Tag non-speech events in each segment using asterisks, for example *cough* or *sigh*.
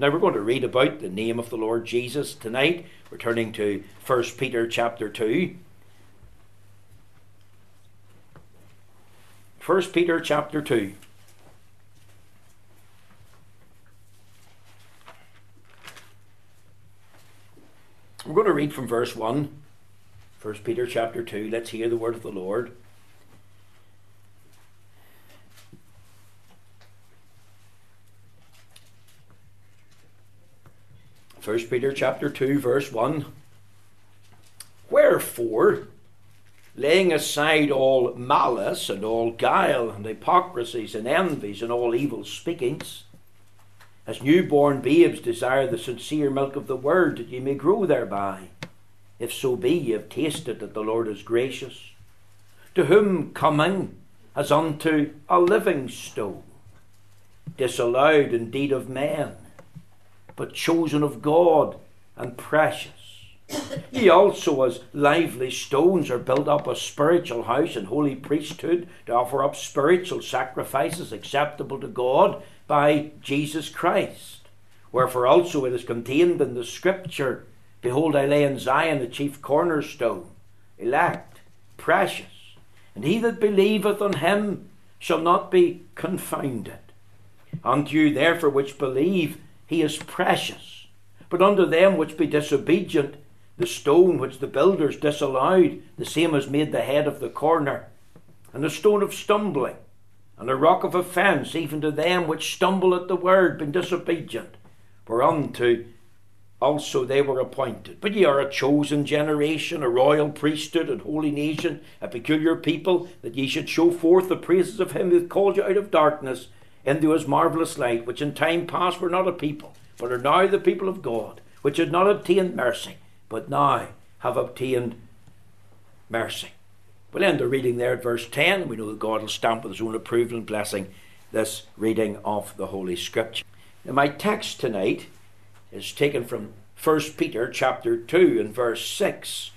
Now we're going to read about the name of the Lord Jesus tonight. We're turning to 1 Peter chapter 2. 1 Peter chapter 2. We're going to read from verse 1. 1 Peter chapter 2. Let's hear the word of the Lord. First Peter chapter 2 verse 1 Wherefore laying aside all malice and all guile and hypocrisies and envies and all evil speakings as newborn babes desire the sincere milk of the word that ye may grow thereby if so be ye have tasted that the Lord is gracious to whom coming as unto a living stone disallowed indeed of men but chosen of God and precious. Ye also, as lively stones, are built up a spiritual house and holy priesthood to offer up spiritual sacrifices acceptable to God by Jesus Christ. Wherefore also it is contained in the Scripture Behold, I lay in Zion the chief cornerstone, elect, precious, and he that believeth on him shall not be confounded. Unto you, therefore, which believe, he is precious. But unto them which be disobedient, the stone which the builders disallowed, the same as made the head of the corner, and the stone of stumbling, and a rock of offence, even to them which stumble at the word, being disobedient, whereunto also they were appointed. But ye are a chosen generation, a royal priesthood, and holy nation, a peculiar people, that ye should show forth the praises of him who called you out of darkness into his marvellous light, which in time past were not a people, but are now the people of God, which had not obtained mercy, but now have obtained mercy. We'll end the reading there at verse 10. We know that God will stamp with his own approval and blessing this reading of the Holy Scripture. Now, my text tonight is taken from 1 Peter chapter 2 and verse 6.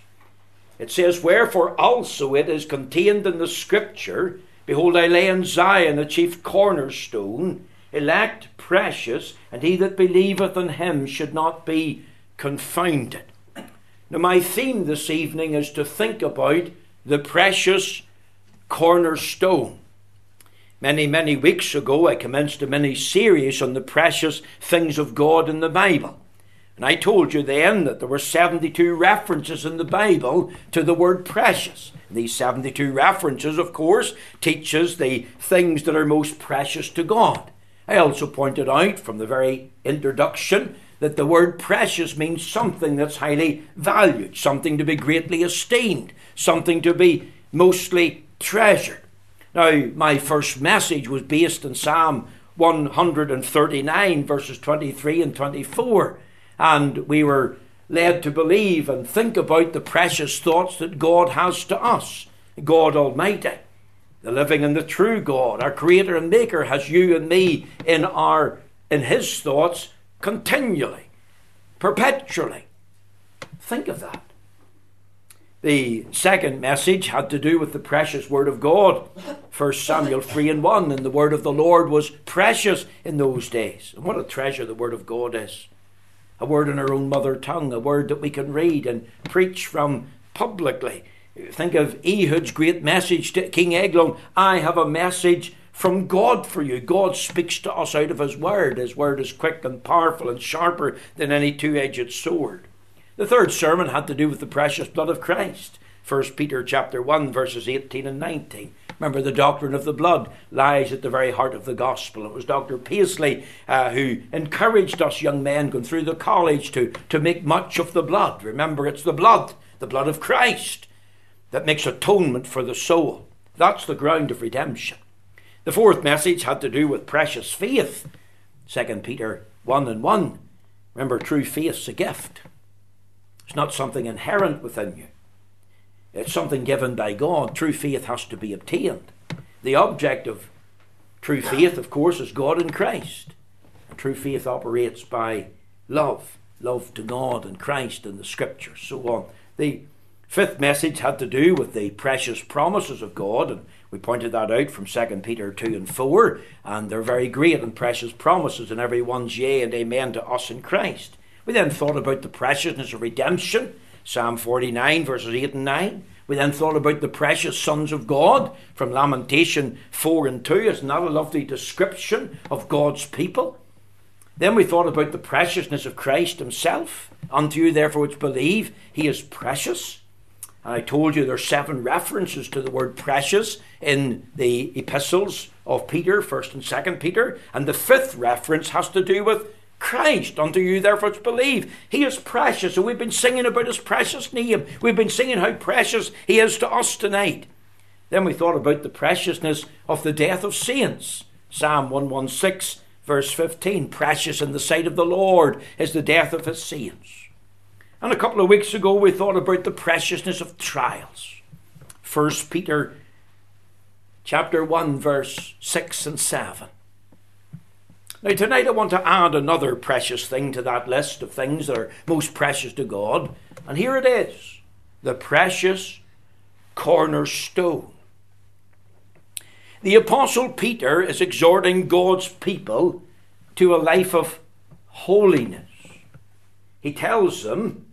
It says, Wherefore also it is contained in the Scripture Behold, I lay in Zion the chief cornerstone, elect, precious, and he that believeth on him should not be confounded. Now, my theme this evening is to think about the precious cornerstone. Many, many weeks ago, I commenced a mini series on the precious things of God in the Bible. And I told you then that there were 72 references in the Bible to the word precious. These 72 references, of course, teaches the things that are most precious to God. I also pointed out from the very introduction that the word precious means something that's highly valued, something to be greatly esteemed, something to be mostly treasured. Now, my first message was based on Psalm 139, verses 23 and 24, and we were led to believe and think about the precious thoughts that God has to us. God Almighty, the living and the true God, our Creator and Maker, has you and me in our in His thoughts continually, perpetually. Think of that. The second message had to do with the precious Word of God. 1 Samuel 3 and 1. And the Word of the Lord was precious in those days. And what a treasure the Word of God is a word in our own mother tongue, a word that we can read and preach from publicly. Think of Ehud's great message to King Eglon I have a message from God for you. God speaks to us out of His Word. His Word is quick and powerful and sharper than any two edged sword. The third sermon had to do with the precious blood of Christ. 1 Peter chapter 1 verses 18 and 19. Remember, the doctrine of the blood lies at the very heart of the gospel. It was Dr. Paisley uh, who encouraged us young men going through the college to, to make much of the blood. Remember, it's the blood, the blood of Christ, that makes atonement for the soul. That's the ground of redemption. The fourth message had to do with precious faith. 2 Peter 1 and 1. Remember, true faith's a gift. It's not something inherent within you. It's something given by God. True faith has to be obtained. The object of true faith, of course, is God and Christ. And true faith operates by love love to God and Christ and the Scriptures, so on. The Fifth message had to do with the precious promises of God, and we pointed that out from 2 Peter 2 and 4, and they're very great and precious promises, and every one's yea and amen to us in Christ. We then thought about the preciousness of redemption, Psalm 49, verses 8 and 9. We then thought about the precious sons of God from Lamentation 4 and 2. Isn't that a lovely description of God's people? Then we thought about the preciousness of Christ Himself. Unto you, therefore, which believe, He is precious. And I told you there's seven references to the word precious in the epistles of Peter, 1st and 2nd Peter. And the fifth reference has to do with Christ. Unto you, therefore, believe. He is precious. And we've been singing about His precious name. We've been singing how precious He is to us tonight. Then we thought about the preciousness of the death of saints. Psalm 116 Verse 15 Precious in the sight of the Lord is the death of his saints. And a couple of weeks ago, we thought about the preciousness of trials. 1 Peter chapter 1, verse 6 and 7. Now, tonight I want to add another precious thing to that list of things that are most precious to God. And here it is the precious cornerstone. The Apostle Peter is exhorting God's people to a life of holiness. He tells them,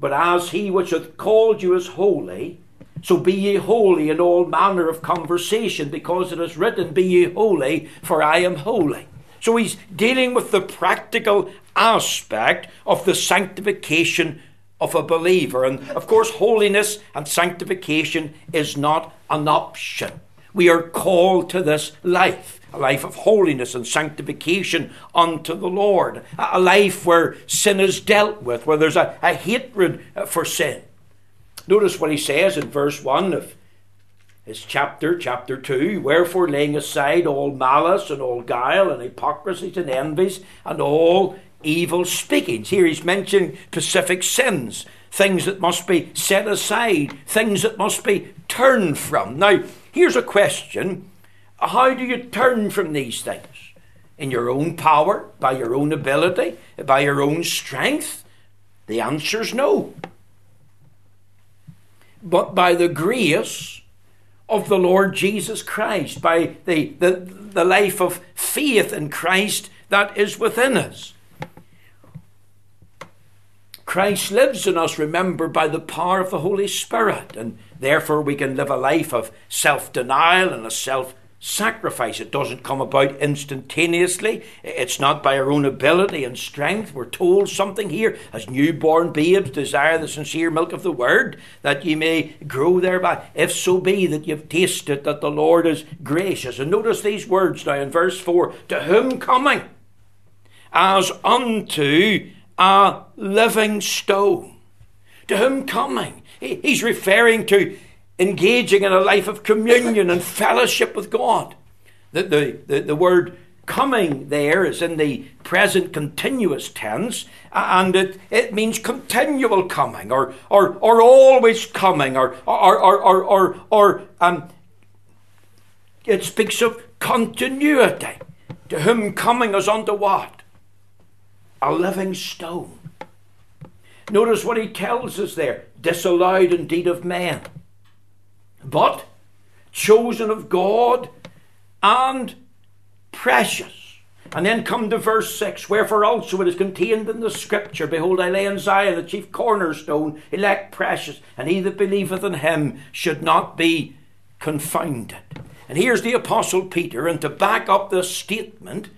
But as he which hath called you is holy, so be ye holy in all manner of conversation, because it is written, Be ye holy, for I am holy. So he's dealing with the practical aspect of the sanctification of a believer. And of course, holiness and sanctification is not an option. We are called to this life, a life of holiness and sanctification unto the Lord, a life where sin is dealt with, where there's a, a hatred uh, for sin. Notice what he says in verse 1 of his chapter, chapter 2 Wherefore, laying aside all malice and all guile and hypocrisies and envies and all evil speakings. Here he's mentioning specific sins, things that must be set aside, things that must be turned from. Now, Here's a question How do you turn from these things? In your own power, by your own ability, by your own strength? The answer's no. But by the grace of the Lord Jesus Christ, by the, the, the life of faith in Christ that is within us. Christ lives in us, remember, by the power of the Holy Spirit. And Therefore, we can live a life of self denial and a self sacrifice. It doesn't come about instantaneously. It's not by our own ability and strength. We're told something here as newborn babes desire the sincere milk of the word that ye may grow thereby, if so be that you've tasted that the Lord is gracious. And notice these words now in verse 4 To whom coming? As unto a living stone. To whom coming? He's referring to engaging in a life of communion and fellowship with God. The, the, the, the word coming there is in the present continuous tense, and it, it means continual coming, or, or, or always coming, or, or, or, or, or, or um, it speaks of continuity. To whom coming is unto what? A living stone. Notice what he tells us there disallowed indeed of men, but chosen of God and precious. And then come to verse 6 Wherefore also it is contained in the scripture Behold, I lay in Zion the chief cornerstone, elect precious, and he that believeth in him should not be confounded. And here's the Apostle Peter, and to back up this statement,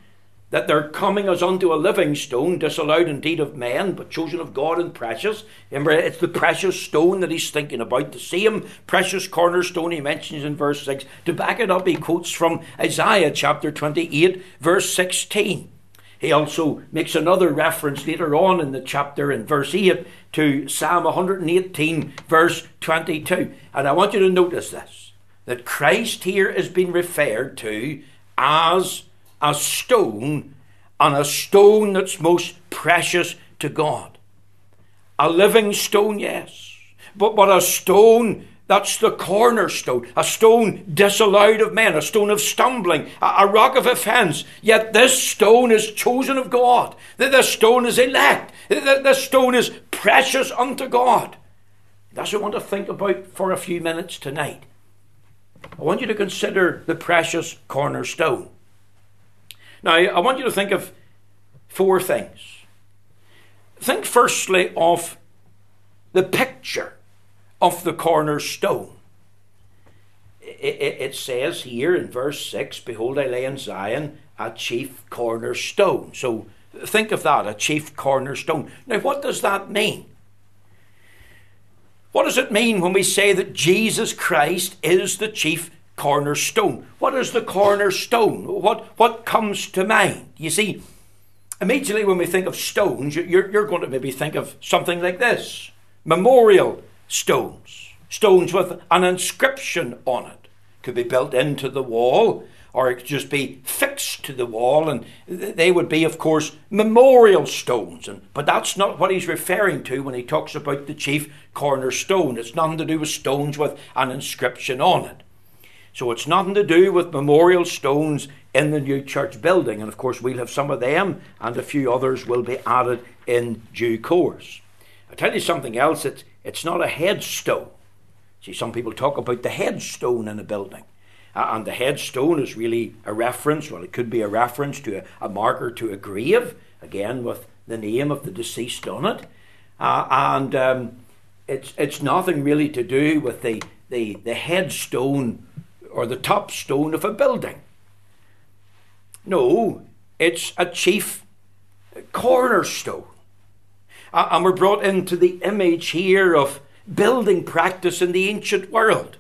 that they're coming as unto a living stone, disallowed indeed of men, but chosen of God and precious. Remember, it's the precious stone that he's thinking about, the same precious cornerstone he mentions in verse 6. To back it up, he quotes from Isaiah chapter 28, verse 16. He also makes another reference later on in the chapter in verse 8 to Psalm 118, verse 22. And I want you to notice this that Christ here is being referred to as a stone and a stone that's most precious to God. A living stone, yes, but, but a stone that's the cornerstone, a stone disallowed of men, a stone of stumbling, a, rock of offence. Yet this stone is chosen of God. This stone is elect. This stone is precious unto God. That's what I want to think about for a few minutes tonight. I want you to consider the precious cornerstone. Now, I want you to think of four things. Think firstly of the picture of the cornerstone. It, says here in verse 6 Behold, I lay in Zion a chief cornerstone. So think of that, a chief cornerstone. Now, what does that mean? What does it mean when we say that Jesus Christ is the chief cornerstone? What is the cornerstone? What, what comes to mind? You see, immediately when we think of stones, you're, you're going to maybe think of something like this memorial stones, stones with an inscription on it. Could be built into the wall or it could just be fixed to the wall, and they would be, of course, memorial stones. And, but that's not what he's referring to when he talks about the chief cornerstone. It's nothing to do with stones with an inscription on it. So it's nothing to do with memorial stones in the new church building. And of course, we'll have some of them, and a few others will be added in due course. I tell you something else, it's, it's not a headstone. See, some people talk about the headstone in a building. Uh, and the headstone is really a reference, well, it could be a reference to a, a marker to a grave, again with the name of the deceased on it. Uh, and um, it's, it's nothing really to do with the, the, the headstone or the top stone of a building. No, it's a chief cornerstone. And we're brought into the image here of building practice in the ancient world.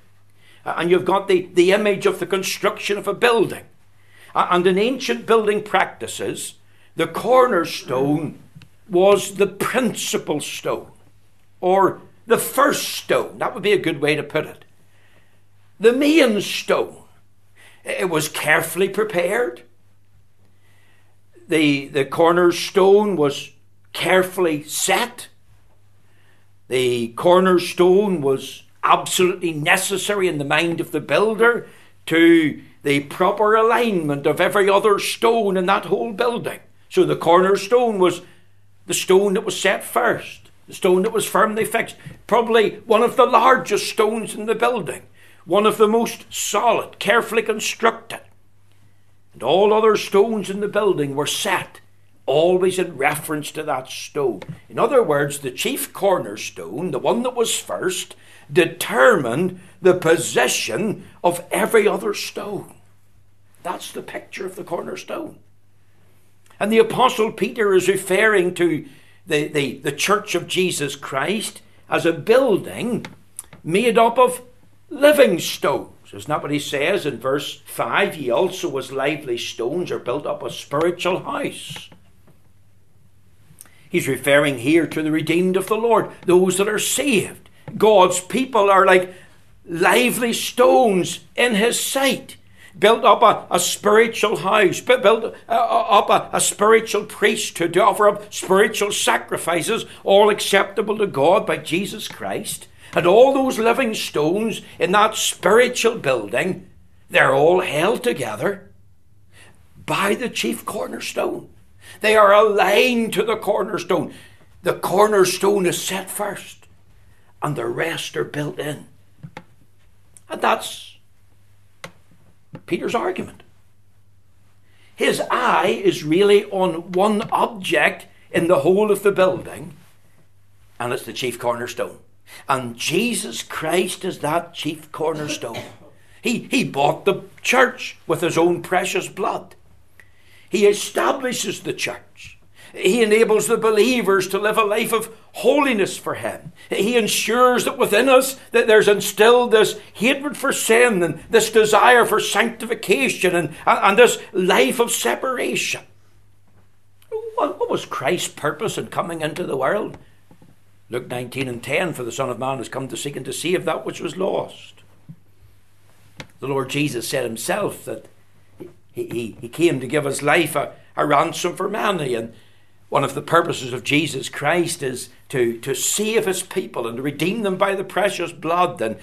And you've got the, the image of the construction of a building. And in ancient building practices, the cornerstone was the principal stone, or the first stone. That would be a good way to put it. The main stone. It was carefully prepared. The, the cornerstone was carefully set. The cornerstone was absolutely necessary in the mind of the builder to the proper alignment of every other stone in that whole building. So the cornerstone was the stone that was set first, the stone that was firmly fixed, probably one of the largest stones in the building, one of the most solid, carefully constructed. And all other stones in the building were set always in reference to that stone. In other words, the chief cornerstone, the one that was first, determined the position of every other stone. That's the picture of the cornerstone. And the Apostle Peter is referring to the, the, the church of Jesus Christ as a building made up of living stones. Isn't that what he says in verse 5? He also, as lively stones, are built up a spiritual house. He's referring here to the redeemed of the Lord, those that are saved. God's people are like lively stones in His sight. Built up a, a spiritual house, built uh, uh, up a, a spiritual priesthood to offer up spiritual sacrifices, all acceptable to God by Jesus Christ. And all those living stones in that spiritual building, they're all held together by the chief cornerstone. They are aligned to the cornerstone. The cornerstone is set first and the rest are built in. And that's Peter's argument. His eye is really on one object in the whole of the building, and it's the chief cornerstone. And Jesus Christ is that chief cornerstone. He, he bought the church with his own precious blood. He establishes the church. He enables the believers to live a life of holiness for Him. He ensures that within us that there's instilled this hatred for sin and this desire for sanctification and, and this life of separation. What was Christ's purpose in coming into the world? Luke 19 and 10 For the Son of Man has come to seek and to save that which was lost. The Lord Jesus said himself that he, he, he came to give his life a, a ransom for many. And one of the purposes of Jesus Christ is to, to save his people and to redeem them by the precious blood and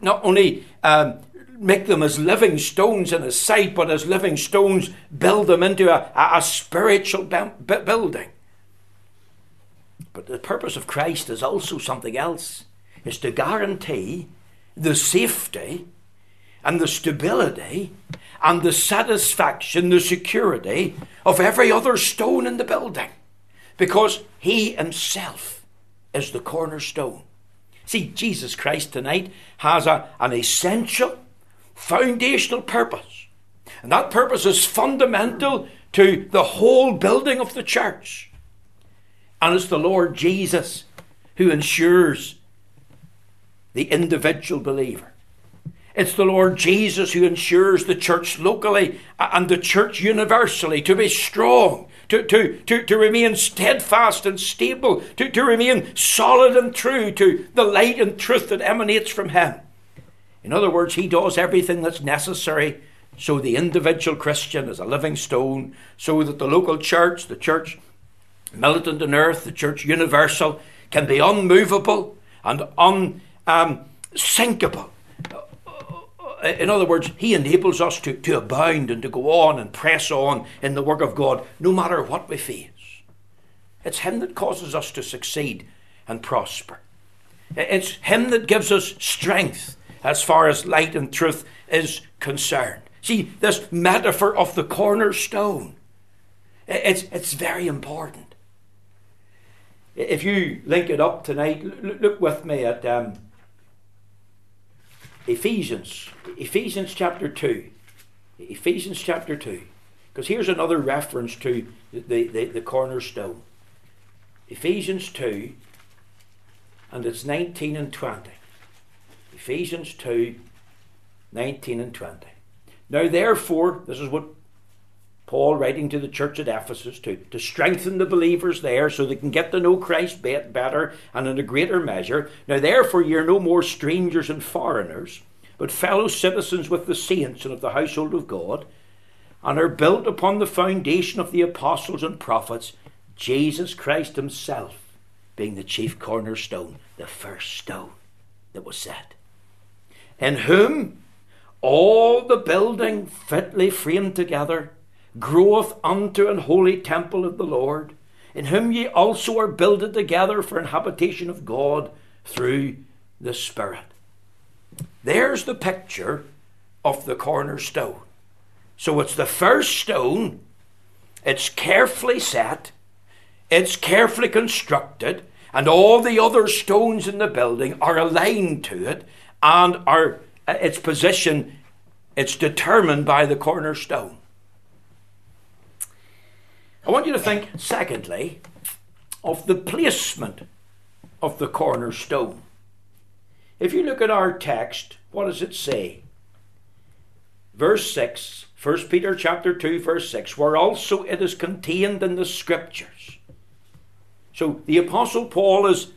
not only um, make them as living stones in his sight, but as living stones build them into a, a spiritual building. But the purpose of Christ is also something else. is to guarantee the safety and the stability and the satisfaction, the security of every other stone in the building. Because he himself is the cornerstone. See, Jesus Christ tonight has a, an essential, foundational purpose. And that purpose is fundamental to the whole building of the church. And it's the Lord Jesus who ensures the individual believer. It's the Lord Jesus who ensures the church locally and the church universally to be strong, to, to, to, to remain steadfast and stable, to, to remain solid and true to the light and truth that emanates from Him. In other words, He does everything that's necessary so the individual Christian is a living stone, so that the local church, the church militant on earth, the church universal, can be unmovable and unsinkable. Um, in other words, He enables us to, to abound and to go on and press on in the work of God, no matter what we face. It's Him that causes us to succeed and prosper. It's Him that gives us strength as far as light and truth is concerned. See, this metaphor of the cornerstone, it's, it's very important. If you link it up tonight, look with me at um, Ephesians, Ephesians chapter 2. Ephesians chapter 2. Because here's another reference to the, the, the cornerstone. Ephesians 2, and it's 19 and 20. Ephesians 2, 19 and 20. Now, therefore, this is what Paul writing to the church at Ephesus to, to strengthen the believers there so they can get to know Christ better and in a greater measure. Now, therefore, ye are no more strangers and foreigners, but fellow citizens with the saints and of the household of God, and are built upon the foundation of the apostles and prophets, Jesus Christ Himself being the chief cornerstone, the first stone that was set. In whom all the building fitly framed together groweth unto an holy temple of the Lord, in whom ye also are builded together for an habitation of God through the Spirit. There's the picture of the cornerstone. So it's the first stone, it's carefully set, it's carefully constructed, and all the other stones in the building are aligned to it and are uh, its position it's determined by the cornerstone. I want you to think, secondly, of the placement of the cornerstone. If you look at our text, what does it say? Verse 6, 1 Peter chapter 2, verse 6, where also it is contained in the scriptures. So the Apostle Paul is,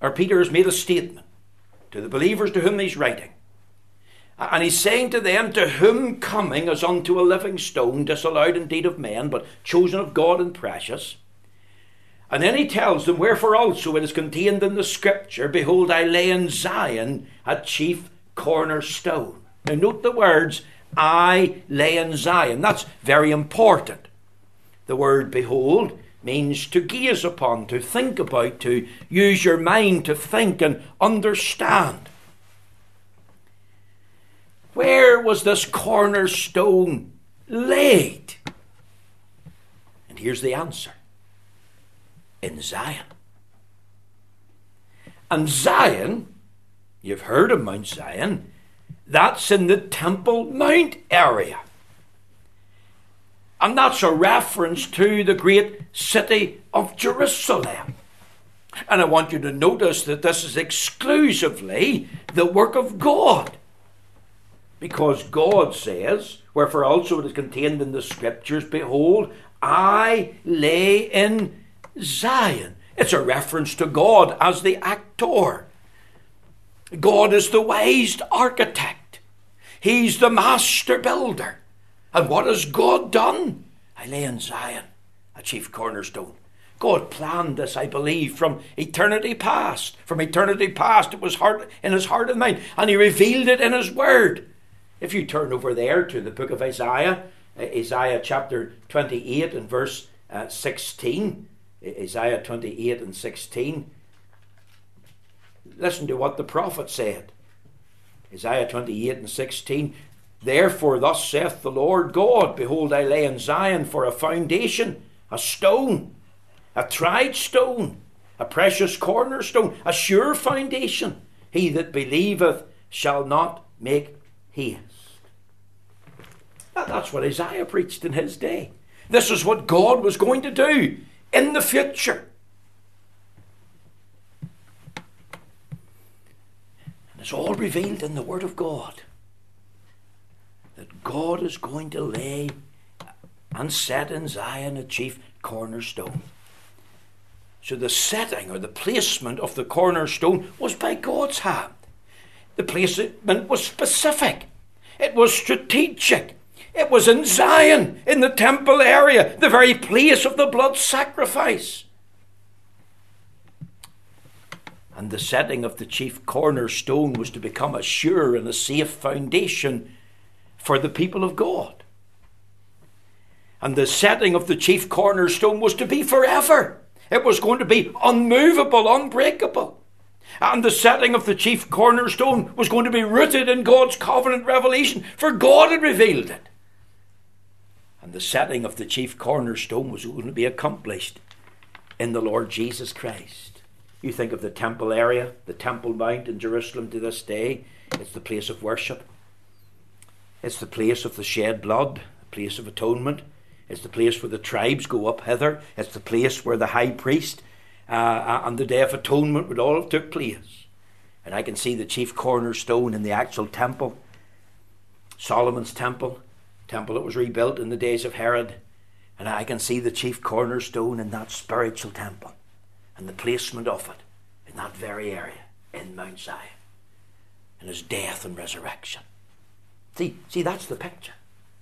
or Peter has made a statement to the believers to whom he's writing. And he's saying to them, To whom coming as unto a living stone, disallowed indeed of men, but chosen of God and precious. And then he tells them, Wherefore also it is contained in the scripture, Behold, I lay in Zion a chief cornerstone. Now note the words, I lay in Zion. That's very important. The word behold means to gaze upon, to think about, to use your mind to think and understand. Where was this cornerstone laid? And here's the answer in Zion. And Zion, you've heard of Mount Zion, that's in the Temple Mount area. And that's a reference to the great city of Jerusalem. And I want you to notice that this is exclusively the work of God. Because God says, wherefore also it is contained in the scriptures, Behold, I lay in Zion. It's a reference to God as the actor. God is the wise architect. He's the master builder. And what has God done? I lay in Zion, a chief cornerstone. God planned this, I believe, from eternity past. From eternity past, it was heart, in His heart and mind, and He revealed it in His Word. If you turn over there to the book of Isaiah, uh, Isaiah chapter 28 and verse uh, 16, Isaiah 28 and 16, listen to what the prophet said. Isaiah 28 and 16. Therefore, thus saith the Lord God Behold, I lay in Zion for a foundation, a stone, a tried stone, a precious cornerstone, a sure foundation. He that believeth shall not make haste. That's what Isaiah preached in his day. This is what God was going to do in the future. And it's all revealed in the Word of God that God is going to lay and set in Zion a chief cornerstone. So the setting or the placement of the cornerstone was by God's hand. The placement was specific, it was strategic. It was in Zion, in the temple area, the very place of the blood sacrifice. And the setting of the chief cornerstone was to become a sure and a safe foundation for the people of God. And the setting of the chief cornerstone was to be forever. It was going to be unmovable, unbreakable. And the setting of the chief cornerstone was going to be rooted in God's covenant revelation, for God had revealed it. And the setting of the chief cornerstone was going to be accomplished in the Lord Jesus Christ. You think of the temple area, the Temple Mount in Jerusalem to this day, it's the place of worship. It's the place of the shed blood, the place of atonement. It's the place where the tribes go up hither. It's the place where the high priest uh, uh, and the Day of Atonement would all have took place. And I can see the chief cornerstone in the actual temple, Solomon's temple, temple that was rebuilt in the days of Herod. And I can see the chief cornerstone in that spiritual temple and the placement of it in that very area in Mount Zion and his death and resurrection. See, see, that's the picture.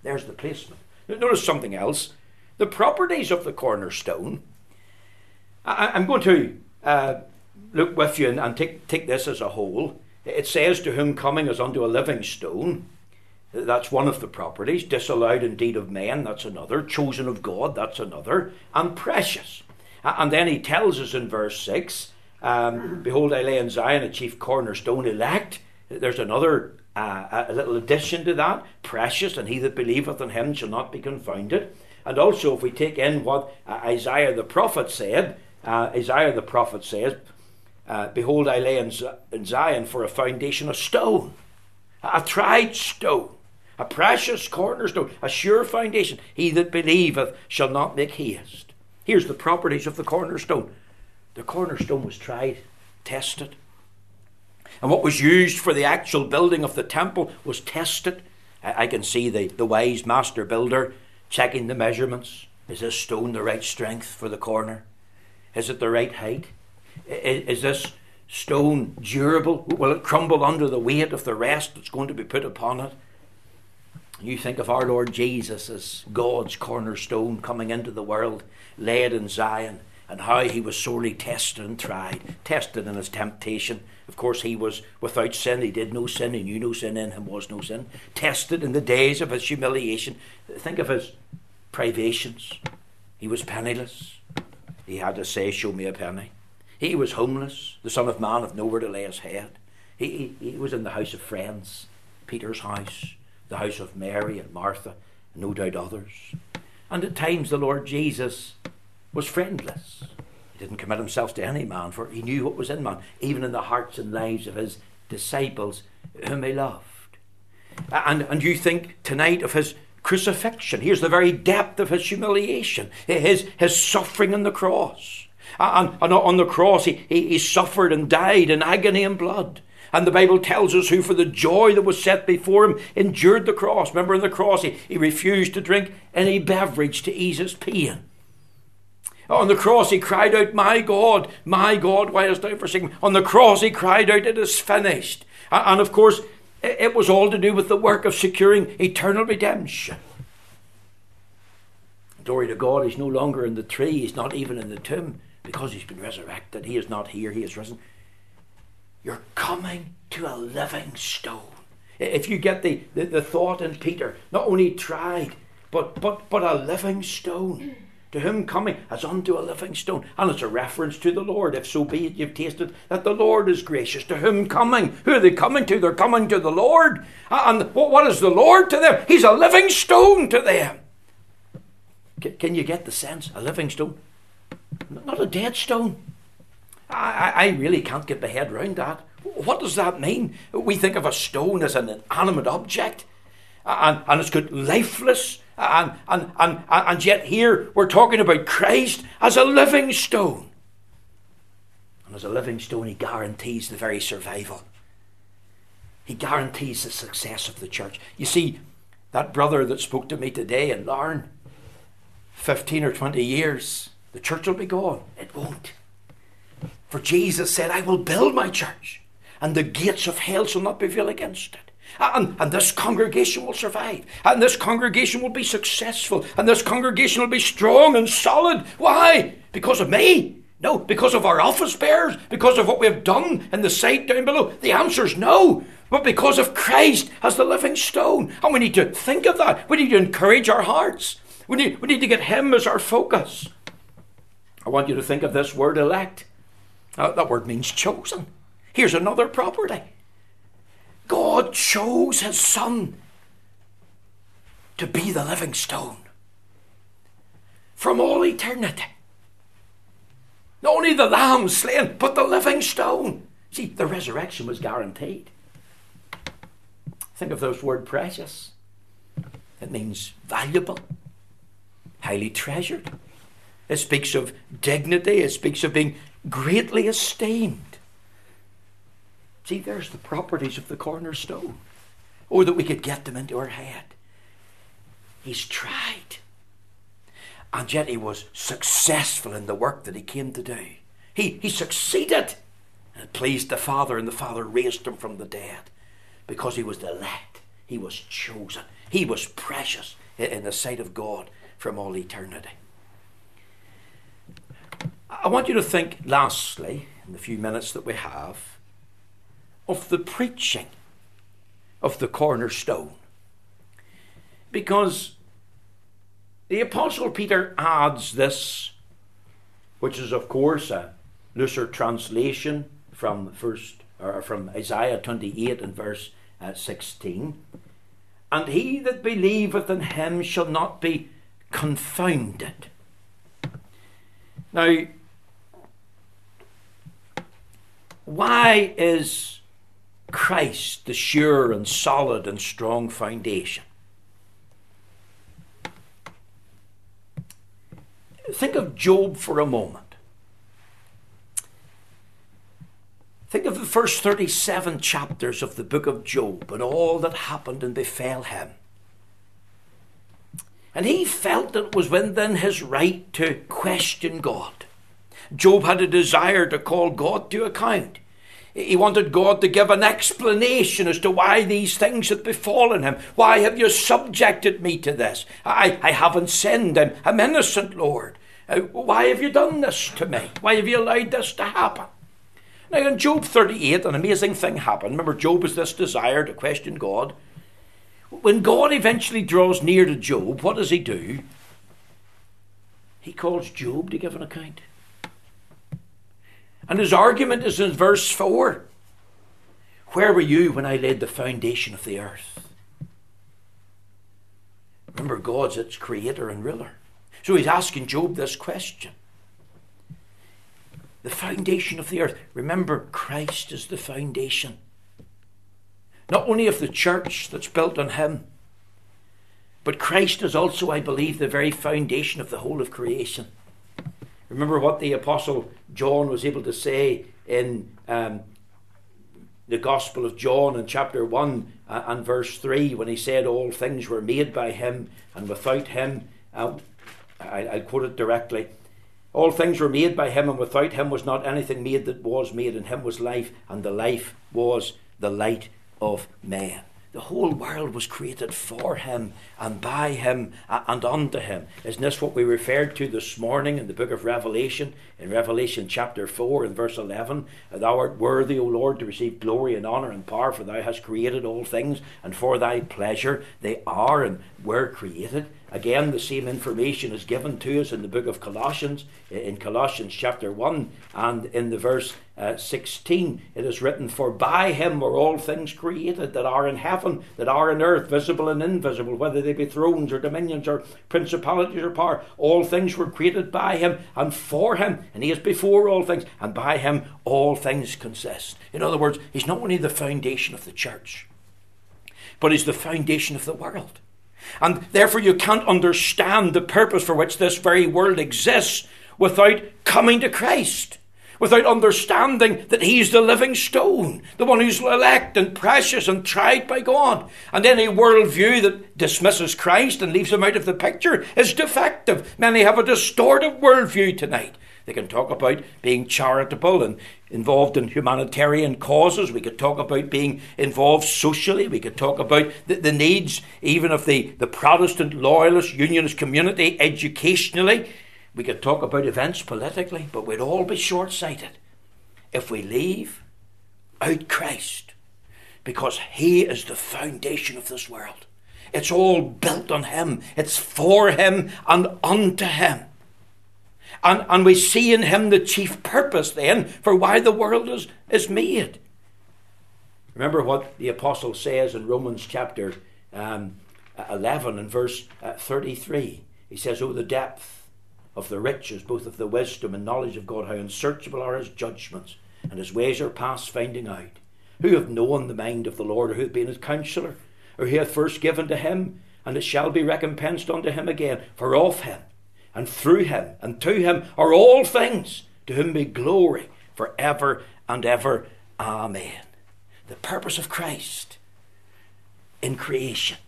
There's the placement. Notice something else. The properties of the cornerstone. I, am going to uh, look with you and, and take, take this as a whole. It says, To whom coming is unto a living stone. That's one of the properties. Disallowed indeed of men, that's another. Chosen of God, that's another. And precious. And then he tells us in verse 6 um, Behold, I lay in Zion a chief cornerstone elect. There's another uh, a little addition to that precious, and he that believeth in him shall not be confounded. And also, if we take in what uh, Isaiah the prophet said, uh, Isaiah the prophet says, uh, Behold, I lay in, in Zion for a foundation of stone, a tried stone, a precious cornerstone, a sure foundation. He that believeth shall not make haste. Here's the properties of the cornerstone the cornerstone was tried, tested, and what was used for the actual building of the temple was tested. I, can see the, the wise master builder checking the measurements. Is this stone the right strength for the corner? Is it the right height? Is, is this stone durable? Will it crumble under the weight of the rest that's going to be put upon it? You think of our Lord Jesus as God's cornerstone coming into the world, laid in Zion, and how he was sorely tested and tried, tested in his temptation, of course, he was without sin. He did no sin. He knew no sin. In him was no sin. Tested in the days of his humiliation. Think of his privations. He was penniless. He had to say, Show me a penny. He was homeless, the Son of Man with nowhere to lay his head. He, he, he was in the house of friends, Peter's house, the house of Mary and Martha, and no doubt others. And at times the Lord Jesus was friendless. He didn't commit himself to any man, for he knew what was in man, even in the hearts and lives of his disciples whom he loved. And, and you think tonight of his crucifixion. Here's the very depth of his humiliation, his, his suffering on the cross. And, and on the cross, he, he, he suffered and died in agony and blood. And the Bible tells us who, for the joy that was set before him, endured the cross. Remember, in the cross, he, he refused to drink any beverage to ease his pain. On the cross, he cried out, My God, my God, why hast thou forsaken me? On the cross, he cried out, It is finished. And of course, it was all to do with the work of securing eternal redemption. Glory to God, he's no longer in the tree, he's not even in the tomb because he's been resurrected. He is not here, he is risen. You're coming to a living stone. If you get the, the, the thought in Peter, not only tried, but, but, but a living stone to whom coming as unto a living stone. And it's a reference to the Lord. If so be it you've tasted that the Lord is gracious. To whom coming? Who are they coming to? They're coming to the Lord. And what is the Lord to them? He's a living stone to them. Can you get the sense? A living stone? Not a dead stone. I, really can't get my head around that. What does that mean? We think of a stone as an inanimate object, and, and it's got lifeless, and, and, and, and yet here we're talking about Christ as a living stone. And as a living stone, he guarantees the very survival. He guarantees the success of the church. You see, that brother that spoke to me today in Larne, 15 or 20 years, the church will be gone. It won't. For Jesus said, I will build my church, and the gates of hell shall not prevail against it. And, and this congregation will survive. And this congregation will be successful. And this congregation will be strong and solid. Why? Because of me? No. Because of our office bearers? Because of what we have done in the site down below? The answer is no. But because of Christ as the living stone. And we need to think of that. We need to encourage our hearts. We need, we need to get Him as our focus. I want you to think of this word elect. That word means chosen. Here's another property. God chose his son to be the living stone from all eternity. Not only the lamb slain, but the living stone. See, the resurrection was guaranteed. Think of those word precious. It means valuable, highly treasured. It speaks of dignity, it speaks of being greatly esteemed. See, there's the properties of the cornerstone. Or that we could get them into our head. He's tried. And yet he was successful in the work that he came to do. He, he succeeded. And it pleased the Father, and the Father raised him from the dead because he was the elect. He was chosen. He was precious in the sight of God from all eternity. I want you to think, lastly, in the few minutes that we have, of the preaching of the cornerstone. Because the Apostle Peter adds this, which is, of course, a looser translation from first or from Isaiah 28 and verse uh, 16. And he that believeth in him shall not be confounded. Now, why is Christ, the sure and solid and strong foundation. Think of Job for a moment. Think of the first 37 chapters of the book of Job and all that happened and befell him. And he felt it was within his right to question God. Job had a desire to call God to account. He wanted God to give an explanation as to why these things had befallen him. Why have you subjected me to this? I, I haven't sinned. I'm, I'm innocent, Lord. Uh, why have you done this to me? Why have you allowed this to happen? Now, in Job 38, an amazing thing happened. Remember, Job has this desire to question God. When God eventually draws near to Job, what does he do? He calls Job to give an account. And his argument is in verse 4 Where were you when I laid the foundation of the earth? Remember, God's its creator and ruler. So he's asking Job this question The foundation of the earth. Remember, Christ is the foundation. Not only of the church that's built on him, but Christ is also, I believe, the very foundation of the whole of creation. Remember what the Apostle John was able to say in um, the Gospel of John in chapter 1 uh, and verse 3 when he said, All things were made by him, and without him, uh, I, I'll quote it directly. All things were made by him, and without him was not anything made that was made. In him was life, and the life was the light of men. The whole world was created for him and by him and unto him. Isn't this what we referred to this morning in the book of Revelation? In Revelation chapter 4 and verse 11 Thou art worthy, O Lord, to receive glory and honour and power, for thou hast created all things, and for thy pleasure they are and were created. Again, the same information is given to us in the book of Colossians, in Colossians chapter 1, and in the verse uh, 16, it is written, For by him were all things created that are in heaven, that are in earth, visible and invisible, whether they be thrones or dominions or principalities or power. All things were created by him and for him, and he is before all things, and by him all things consist. In other words, he's not only the foundation of the church, but he's the foundation of the world. And therefore, you can't understand the purpose for which this very world exists without coming to Christ, without understanding that He's the living stone, the one who's elect and precious and tried by God. And any worldview that dismisses Christ and leaves Him out of the picture is defective. Many have a distorted worldview tonight. They can talk about being charitable and involved in humanitarian causes. We could talk about being involved socially. We could talk about the, the needs even of the, the Protestant loyalist unionist community educationally. We could talk about events politically, but we'd all be short sighted if we leave out Christ because He is the foundation of this world. It's all built on Him, it's for Him and unto Him. And, and we see in him the chief purpose then for why the world is, is made. Remember what the apostle says in Romans chapter um, 11 and verse uh, 33. He says, Oh, the depth of the riches, both of the wisdom and knowledge of God, how unsearchable are his judgments, and his ways are past finding out. Who have known the mind of the Lord, or who hath been his counsellor, or who hath first given to him, and it shall be recompensed unto him again? For of him and through him and to him are all things, to whom be glory for ever and ever. Amen. The purpose of Christ in creation,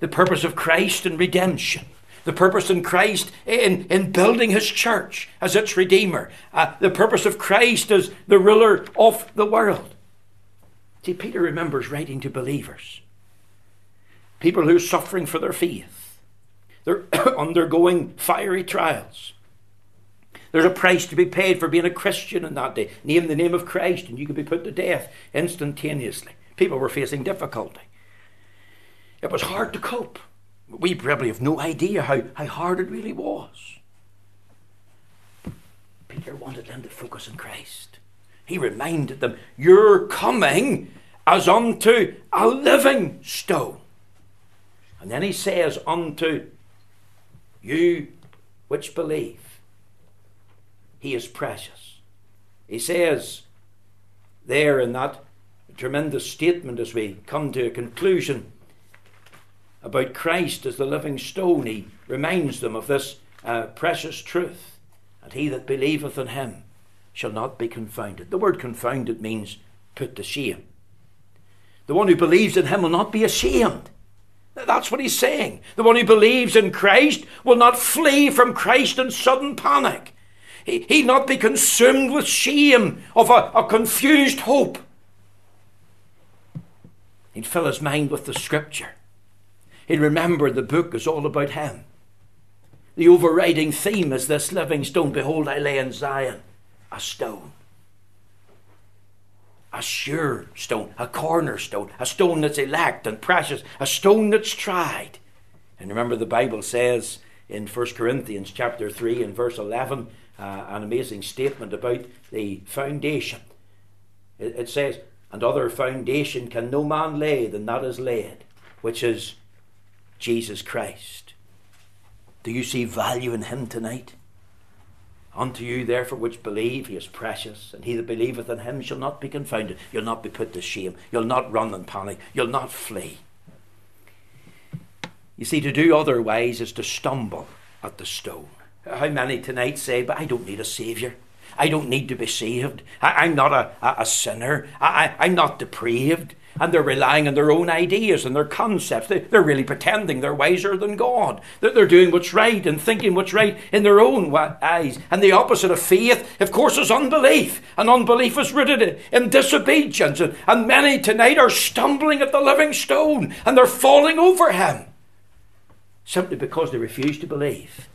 the purpose of Christ in redemption, the purpose in Christ in, in building his church as its Redeemer, uh, the purpose of Christ as the ruler of the world. See, Peter remembers writing to believers, people who are suffering for their faith they're *coughs* undergoing fiery trials. There's a price to be paid for being a Christian in that day. Name the name of Christ and you could be put to death instantaneously. People were facing difficulty. It was hard to cope. We probably have no idea how, how hard it really was. Peter wanted them to focus on Christ. He reminded them, You're coming as unto a living stone. And then he says, Unto you which believe, he is precious. He says there in that tremendous statement as we come to a conclusion about Christ as the living stone, he reminds them of this uh, precious truth. And he that believeth in him shall not be confounded. The word confounded means put to shame. The one who believes in him will not be ashamed. That's what he's saying. The one who believes in Christ will not flee from Christ in sudden panic. He, he'll not be consumed with shame of a, a confused hope. He'd fill his mind with the scripture. He'd remember the book is all about him. The overriding theme is this living stone. Behold, I lay in Zion a stone sure stone, a cornerstone, a stone that's elect and precious, a stone that's tried. And remember, the Bible says in 1 Corinthians chapter 3 and verse 11, uh, an amazing statement about the foundation. It, it says, And other foundation can no man lay than that is laid, which is Jesus Christ. Do you see value in Him tonight? Unto you, therefore, which believe, he is precious, and he that believeth in him shall not be confounded. You'll not be put to shame. You'll not run in panic. You'll not flee. You see, to do otherwise is to stumble at the stone. How many tonight say, But I don't need a Saviour. I don't need to be saved. I, am not a, a, a sinner. I, I, I'm not depraved and they're relying on their own ideas and their concepts. They, are really pretending they're wiser than God. That they're doing what's right and thinking what's right in their own eyes. And the opposite of faith, of course, is unbelief. And unbelief is rooted in disobedience. And, and many tonight are stumbling at the living stone and they're falling over him simply because they refuse to believe.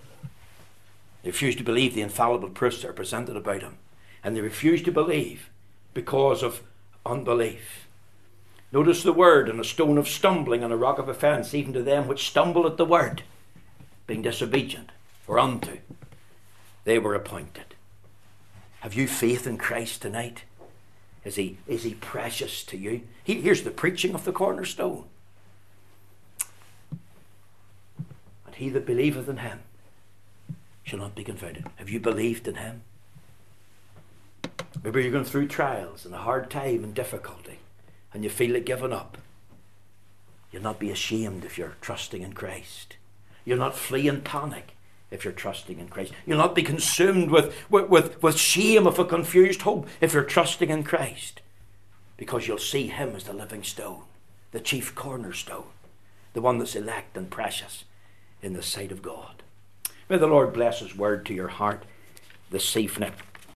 They refuse to believe the infallible proofs that are presented about him. And they refuse to believe because of unbelief. Notice the word, and a stone of stumbling and a rock of offence, even to them which stumble at the word. being disobedient, or unto, they were appointed. Have you faith in Christ tonight? Is he, is he precious to you? He, here's the preaching of the cornerstone. And he that believeth in him shall not be confounded. Have you believed in him? Maybe you're going through trials and a hard time and difficulty, and you feel like giving up. You'll not be ashamed if you're trusting in Christ. You'll not flee in panic if you're trusting in Christ. You'll not be consumed with, with, with, with shame of a confused hope if you're trusting in Christ. Because you'll see Him as the living stone, the chief cornerstone, the one that's elect and precious in the sight of God. May the Lord bless His word to your heart this evening.